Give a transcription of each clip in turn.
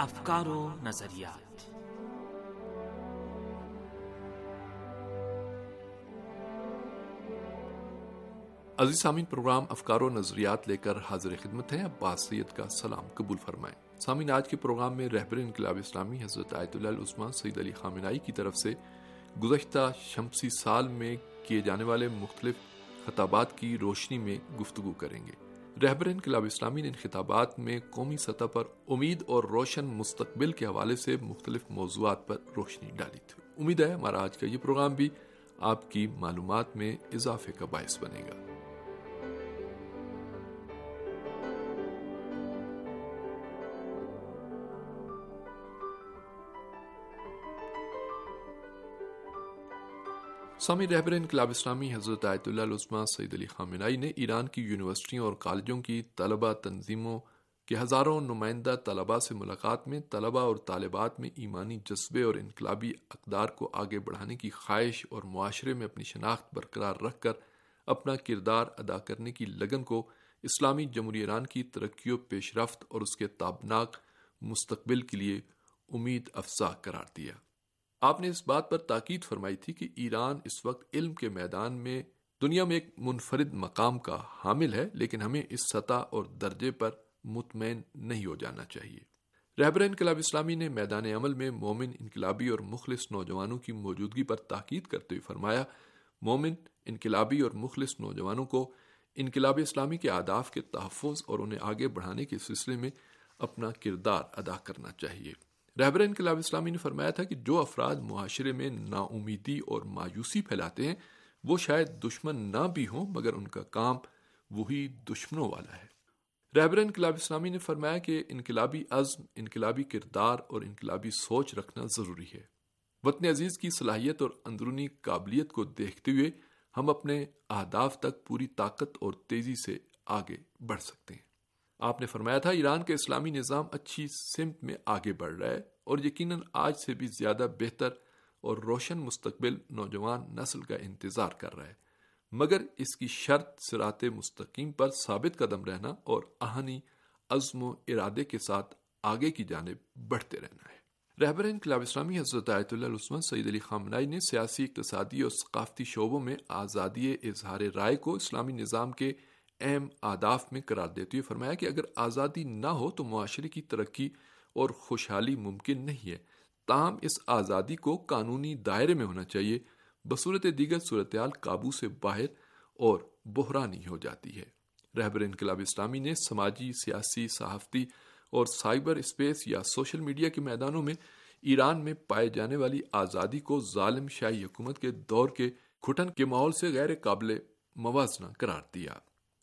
افکار و نظریات۔ عزیز سامین پروگرام افکار و نظریات لے کر حاضر خدمت ہے عباس سید کا سلام قبول فرمائیں۔ سامین آج کے پروگرام میں رہبر انقلاب اسلامی حضرت آیت اللہ عثمان سعید علی خامنائی کی طرف سے گزشتہ شمسی سال میں کیے جانے والے مختلف خطابات کی روشنی میں گفتگو کریں گے۔ رہبر انقلاب اسلامی نے ان خطابات میں قومی سطح پر امید اور روشن مستقبل کے حوالے سے مختلف موضوعات پر روشنی ڈالی تھی۔ امید ہے ہمارا آج کا یہ پروگرام بھی آپ کی معلومات میں اضافے کا باعث بنے گا۔ سامی رہبر انقلاب اسلامی حضرت آیت اللہ عثمان سعید علی خامنائی نے ایران کی یونیورسٹیوں اور کالجوں کی طلبہ تنظیموں کے ہزاروں نمائندہ طلبہ سے ملاقات میں طلبہ اور طالبات میں ایمانی جذبے اور انقلابی اقدار کو آگے بڑھانے کی خواہش اور معاشرے میں اپنی شناخت برقرار رکھ کر اپنا کردار ادا کرنے کی لگن کو اسلامی جمہوری ایران کی ترقی و پیش رفت اور اس کے تابناک مستقبل کے لیے امید افزا قرار دیا۔ آپ نے اس بات پر تاکید فرمائی تھی کہ ایران اس وقت علم کے میدان میں دنیا میں ایک منفرد مقام کا حامل ہے، لیکن ہمیں اس سطح اور درجے پر مطمئن نہیں ہو جانا چاہیے۔ رہبر انقلاب اسلامی نے میدان عمل میں مومن انقلابی اور مخلص نوجوانوں کی موجودگی پر تاکید کرتے ہوئے فرمایا، مومن انقلابی اور مخلص نوجوانوں کو انقلاب اسلامی کے آداف کے تحفظ اور انہیں آگے بڑھانے کے سلسلے میں اپنا کردار ادا کرنا چاہیے۔ رہبر انقلاب اسلامی نے فرمایا تھا کہ جو افراد معاشرے میں نا امیدی اور مایوسی پھیلاتے ہیں، وہ شاید دشمن نہ بھی ہوں، مگر ان کا کام وہی دشمنوں والا ہے۔ رہبر انقلاب اسلامی نے فرمایا کہ انقلابی عزم، انقلابی کردار اور انقلابی سوچ رکھنا ضروری ہے۔ وطن عزیز کی صلاحیت اور اندرونی قابلیت کو دیکھتے ہوئے ہم اپنے اہداف تک پوری طاقت اور تیزی سے آگے بڑھ سکتے ہیں۔ آپ نے فرمایا تھا، ایران کا اسلامی نظام اچھی سمت میں آگے بڑھ رہا ہے اور یقیناً آج سے بھی زیادہ بہتر اور روشن مستقبل نوجوان نسل کا انتظار کر رہا ہے۔ مگر اس کی شرط سرات مستقیم پر ثابت قدم رہنا اور آہنی عزم و ارادے کے ساتھ آگے کی جانب بڑھتے رہنا ہے۔ رہبر انقلاب اسلامی حضرت آیت اللہ عثمان سعید علی خامنائی نے سیاسی، اقتصادی اور ثقافتی شعبوں میں آزادی اظہار رائے کو اسلامی نظام کے اہم آداف میں قرار دیتے ہوئے فرمایا کہ اگر آزادی نہ ہو تو معاشرے کی ترقی اور خوشحالی ممکن نہیں ہے۔ تاہم، اس آزادی کو قانونی دائرے میں ہونا چاہیے۔ بصورت دیگر صورتحال قابو سے باہر اور بحرانی ہو جاتی ہے۔ رہبر انقلاب اسلامی نے سماجی، سیاسی، صحافتی اور سائبر اسپیس یا سوشل میڈیا کے میدانوں میں ایران میں پائے جانے والی آزادی کو ظالم شاہی حکومت کے دور کے کھٹن کے ماحول سے غیر قابل موازنہ قرار دیا۔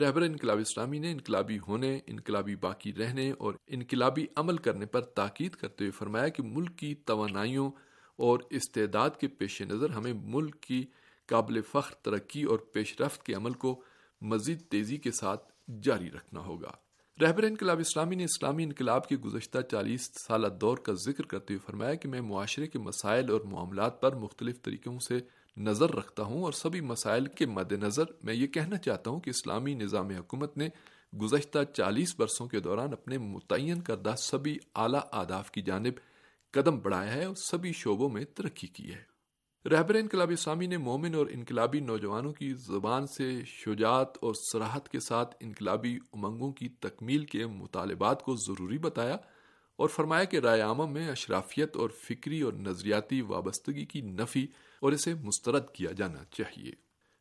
رہبر انقلاب اسلامی نے انقلابی ہونے، انقلابی باقی رہنے اور انقلابی عمل کرنے پر تاکید کرتے ہوئے فرمایا کہ ملک کی توانائیوں اور استعداد کے پیش نظر ہمیں ملک کی قابل فخر، ترقی اور پیش رفت کے عمل کو مزید تیزی کے ساتھ جاری رکھنا ہوگا۔ رہبر انقلاب اسلامی نے اسلامی انقلاب کے گزشتہ چالیس سالہ دور کا ذکر کرتے ہوئے فرمایا کہ میں معاشرے کے مسائل اور معاملات پر مختلف طریقوں سے نظر رکھتا ہوں اور سبھی مسائل کے مد نظر میں یہ کہنا چاہتا ہوں کہ اسلامی نظام حکومت نے گزشتہ چالیس برسوں کے دوران اپنے متعین کردہ سبھی اعلیٰ آداف کی جانب قدم بڑھایا ہے اور سبھی شعبوں میں ترقی کی ہے۔ رہبر انقلاب اسلامی نے مومن اور انقلابی نوجوانوں کی زبان سے شجاعت اور سراحت کے ساتھ انقلابی امنگوں کی تکمیل کے مطالبات کو ضروری بتایا اور فرمایا کہ رائے عامہ میں اشرافیت اور فکری اور نظریاتی وابستگی کی نفی اور اسے مسترد کیا جانا چاہیے۔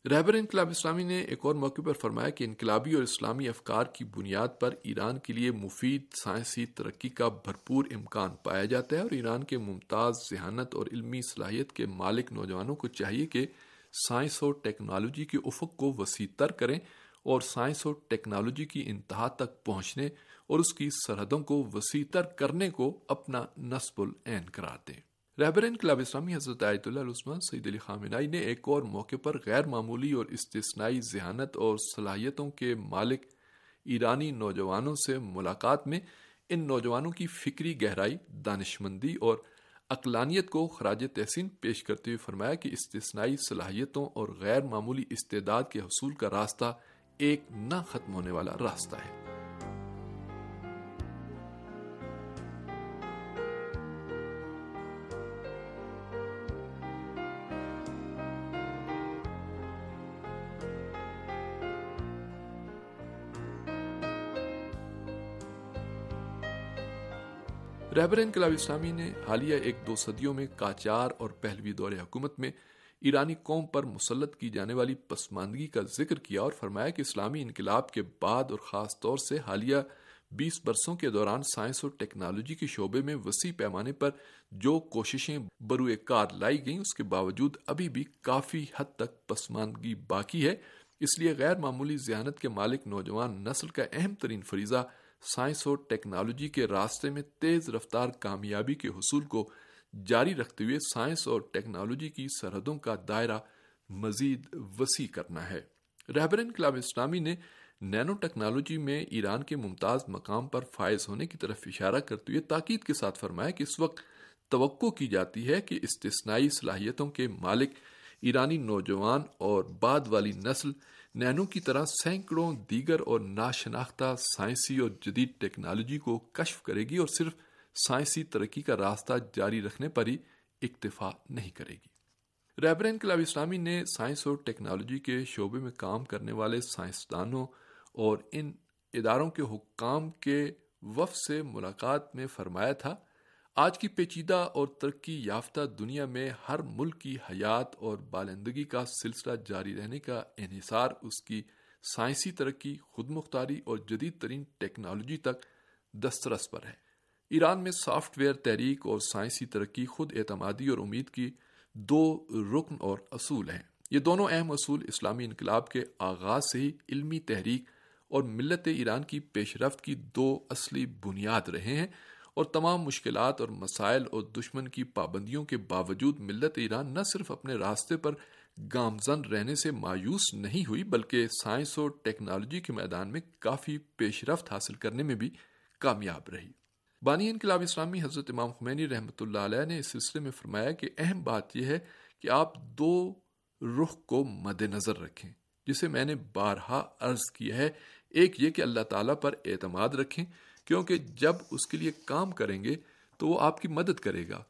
رہبر انقلاب اسلامی نے ایک اور موقع پر فرمایا کہ انقلابی اور اسلامی افکار کی بنیاد پر ایران کے لیے مفید سائنسی ترقی کا بھرپور امکان پایا جاتا ہے اور ایران کے ممتاز ذہانت اور علمی صلاحیت کے مالک نوجوانوں کو چاہیے کہ سائنس اور ٹیکنالوجی کے افق کو وسیع تر کریں اور سائنس اور ٹیکنالوجی کی انتہا تک پہنچنے اور اس کی سرحدوں کو وسیع تر کرنے کو اپنا نصب العین قرار دیں۔ رہبر انقلاب اسلامی حضرت آیت اللہ عثمان سعید علی خامنائی نے ایک اور موقع پر غیر معمولی اور استثنائی ذہانت اور صلاحیتوں کے مالک ایرانی نوجوانوں سے ملاقات میں ان نوجوانوں کی فکری گہرائی، دانشمندی اور اقلانیت کو خراج تحسین پیش کرتے ہوئے فرمایا کہ استثنائی صلاحیتوں اور غیر معمولی استعداد کے حصول کا راستہ ایک نہ ختم ہونے والا راستہ ہے۔ رہبر انقلاب اسلامی نے حالیہ ایک دو صدیوں میں کاچار اور پہلوی دور حکومت میں ایرانی قوم پر مسلط کی جانے والی پسماندگی کا ذکر کیا اور فرمایا کہ اسلامی انقلاب کے بعد اور خاص طور سے حالیہ بیس برسوں کے دوران سائنس اور ٹیکنالوجی کے شعبے میں وسیع پیمانے پر جو کوششیں بروئے کار لائی گئیں، اس کے باوجود ابھی بھی کافی حد تک پسماندگی باقی ہے۔ اس لیے غیر معمولی ذہانت کے مالک نوجوان نسل کا اہم ترین فریضہ سائنس اور ٹیکنالوجی کے راستے میں تیز رفتار کامیابی کے حصول کو جاری رکھتے ہوئے سائنس اور ٹیکنالوجی کی سرحدوں کا دائرہ مزید وسیع کرنا ہے۔ رہبر انقلاب اسلامی نے نینو ٹیکنالوجی میں ایران کے ممتاز مقام پر فائز ہونے کی طرف اشارہ کرتے ہوئے تاکید کے ساتھ فرمایا کہ اس وقت توقع کی جاتی ہے کہ استثنائی صلاحیتوں کے مالک ایرانی نوجوان اور بعد والی نسل نینو کی طرح سینکڑوں دیگر اور ناشناختہ سائنسی اور جدید ٹیکنالوجی کو کشف کرے گی اور صرف سائنسی ترقی کا راستہ جاری رکھنے پر ہی اکتفا نہیں کرے گی۔ رہبر انقلاب اسلامی نے سائنس اور ٹیکنالوجی کے شعبے میں کام کرنے والے سائنسدانوں اور ان اداروں کے حکام کے وف سے ملاقات میں فرمایا تھا آج کی پیچیدہ اور ترقی یافتہ دنیا میں ہر ملک کی حیات اور بالندگی کا سلسلہ جاری رہنے کا انحصار، اس کی سائنسی ترقی خود مختاری اور جدید ترین ٹیکنالوجی تک دسترس پر ہے۔ ایران میں سافٹ ویئر تحریک اور سائنسی ترقی خود اعتمادی اور امید کی دو رکن اور اصول ہیں۔ یہ دونوں اہم اصول اسلامی انقلاب کے آغاز سے ہی علمی تحریک اور ملت ایران کی پیش رفت کی دو اصلی بنیاد رہے ہیں۔ اور تمام مشکلات اور مسائل اور دشمن کی پابندیوں کے باوجود ملت ایران نہ صرف اپنے راستے پر گامزن رہنے سے مایوس نہیں ہوئی، بلکہ سائنس اور ٹیکنالوجی کے میدان میں کافی پیش رفت حاصل کرنے میں بھی کامیاب رہی۔ بانی انقلاب اسلامی حضرت امام خمینی رحمۃ اللہ علیہ نے اس سلسلے میں فرمایا کہ اہم بات یہ ہے کہ آپ دو رخ کو مد نظر رکھیں، جسے میں نے بارہا عرض کیا ہے۔ ایک یہ کہ اللہ تعالیٰ پر اعتماد رکھیں کیونکہ جب اس کے لیے کام کریں گے تو وہ آپ کی مدد کرے گا۔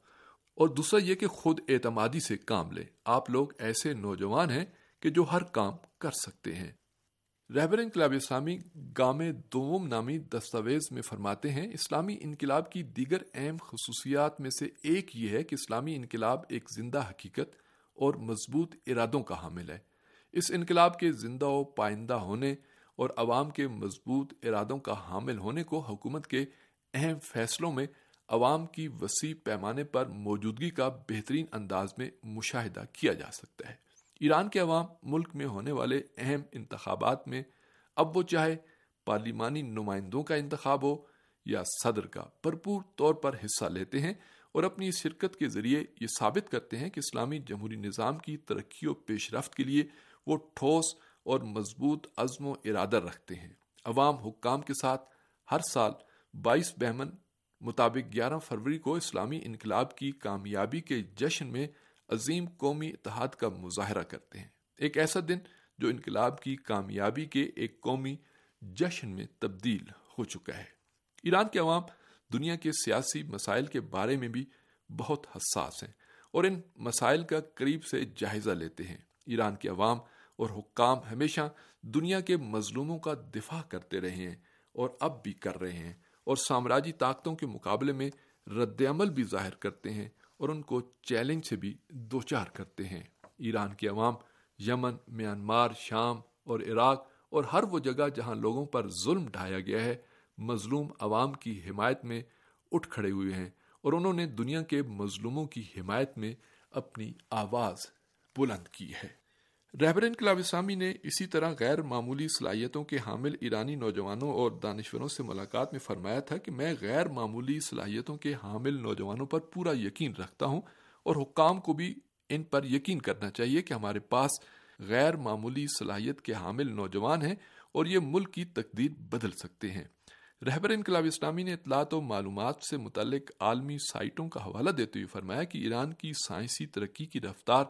اور دوسرا یہ کہ خود اعتمادی سے کام لے۔ آپ لوگ ایسے نوجوان ہیں کہ جو ہر کام کر سکتے ہیں۔ رہبر انقلاب اسلامی گام دوم نامی دستاویز میں فرماتے ہیں، اسلامی انقلاب کی دیگر اہم خصوصیات میں سے ایک یہ ہے کہ اسلامی انقلاب ایک زندہ حقیقت اور مضبوط ارادوں کا حامل ہے۔ اس انقلاب کے زندہ و پائندہ ہونے اور عوام کے مضبوط ارادوں کا حامل ہونے کو حکومت کے اہم فیصلوں میں عوام کی وسیع پیمانے پر موجودگی کا بہترین انداز میں مشاہدہ کیا جا سکتا ہے۔ ایران کے عوام ملک میں ہونے والے اہم انتخابات میں اب وہ چاہے پارلیمانی نمائندوں کا انتخاب ہو یا صدر کا بھرپور طور پر حصہ لیتے ہیں اور اپنی شرکت کے ذریعے یہ ثابت کرتے ہیں کہ اسلامی جمہوری نظام کی ترقی و پیش رفت کے لیے وہ ٹھوس اور مضبوط عزم و ارادہ رکھتے ہیں۔ عوام حکام کے ساتھ ہر سال بائیس بہمن مطابق گیارہ فروری کو اسلامی انقلاب کی کامیابی کے جشن میں عظیم قومی اتحاد کا مظاہرہ کرتے ہیں۔ ایک ایسا دن جو انقلاب کی کامیابی کے ایک قومی جشن میں تبدیل ہو چکا ہے۔ ایران کے عوام دنیا کے سیاسی مسائل کے بارے میں بھی بہت حساس ہیں اور ان مسائل کا قریب سے جائزہ لیتے ہیں۔ ایران کے عوام اور حکام ہمیشہ دنیا کے مظلوموں کا دفاع کرتے رہے ہیں اور اب بھی کر رہے ہیں اور سامراجی طاقتوں کے مقابلے میں رد عمل بھی ظاہر کرتے ہیں اور ان کو چیلنج سے بھی دوچار کرتے ہیں۔ ایران کے عوام، یمن، میانمار، شام اور عراق اور ہر وہ جگہ جہاں لوگوں پر ظلم ڈھایا گیا ہے، مظلوم عوام کی حمایت میں اٹھ کھڑے ہوئے ہیں اور انہوں نے دنیا کے مظلوموں کی حمایت میں اپنی آواز بلند کی ہے۔ رہبر انقلاب اسلامی نے اسی طرح غیر معمولی صلاحیتوں کے حامل ایرانی نوجوانوں اور دانشوروں سے ملاقات میں فرمایا تھا کہ میں غیر معمولی صلاحیتوں کے حامل نوجوانوں پر پورا یقین رکھتا ہوں اور حکام کو بھی ان پر یقین کرنا چاہیے کہ ہمارے پاس غیر معمولی صلاحیت کے حامل نوجوان ہیں اور یہ ملک کی تقدیر بدل سکتے ہیں۔ رہبر انقلاب اسلامی نے اطلاعات و معلومات سے متعلق عالمی سائٹوں کا حوالہ دیتے ہوئے فرمایا کہ ایران کی سائنسی ترقی کی رفتار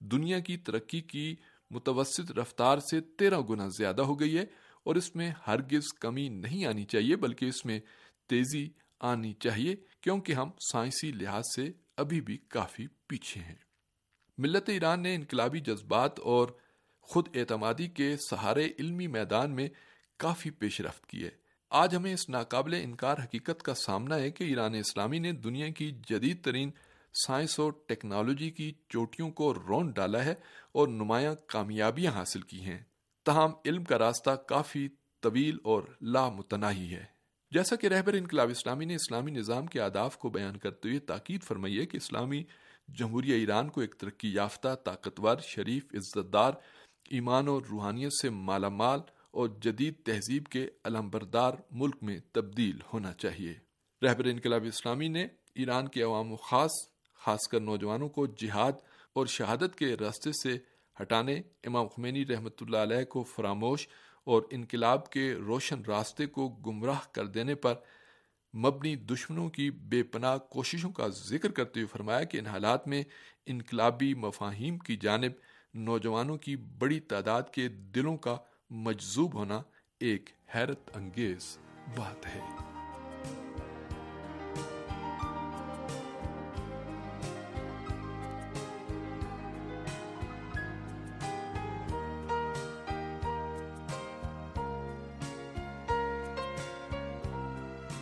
دنیا کی ترقی کی متوسط رفتار سے تیرہ گنا زیادہ ہو گئی ہے اور اس میں ہرگز کمی نہیں آنی چاہیے، بلکہ اس میں تیزی آنی چاہیے، کیونکہ ہم سائنسی لحاظ سے ابھی بھی کافی پیچھے ہیں۔ ملت ایران نے انقلابی جذبات اور خود اعتمادی کے سہارے علمی میدان میں کافی پیش رفت کی ہے۔ آج ہمیں اس ناقابل انکار حقیقت کا سامنا ہے کہ ایران اسلامی نے دنیا کی جدید ترین سائنس اور ٹیکنالوجی کی چوٹیوں کو رون ڈالا ہے اور نمایاں کامیابیاں حاصل کی ہیں۔ تاہم، علم کا راستہ کافی طویل اور لامتناہی ہے۔ جیسا کہ رہبر انقلاب اسلامی نے اسلامی نظام کے آداف کو بیان کرتے ہوئے تاکید فرمائی ہے کہ اسلامی جمہوریہ ایران کو ایک ترقی یافتہ، طاقتور، شریف عزت دار ایمان اور روحانیت سے مالا مال اور جدید تہذیب کے علم بردار ملک میں تبدیل ہونا چاہیے۔ رہبر انقلاب اسلامی نے ایران کے عوام و خاص خاص کر نوجوانوں کو جہاد اور شہادت کے راستے سے ہٹانے، امام خمینی رحمۃ اللہ علیہ کو فراموش اور انقلاب کے روشن راستے کو گمراہ کر دینے پر مبنی دشمنوں کی بے پناہ کوششوں کا ذکر کرتے ہوئے فرمایا کہ ان حالات میں انقلابی مفاہیم کی جانب نوجوانوں کی بڑی تعداد کے دلوں کا مجذوب ہونا ایک حیرت انگیز بات ہے۔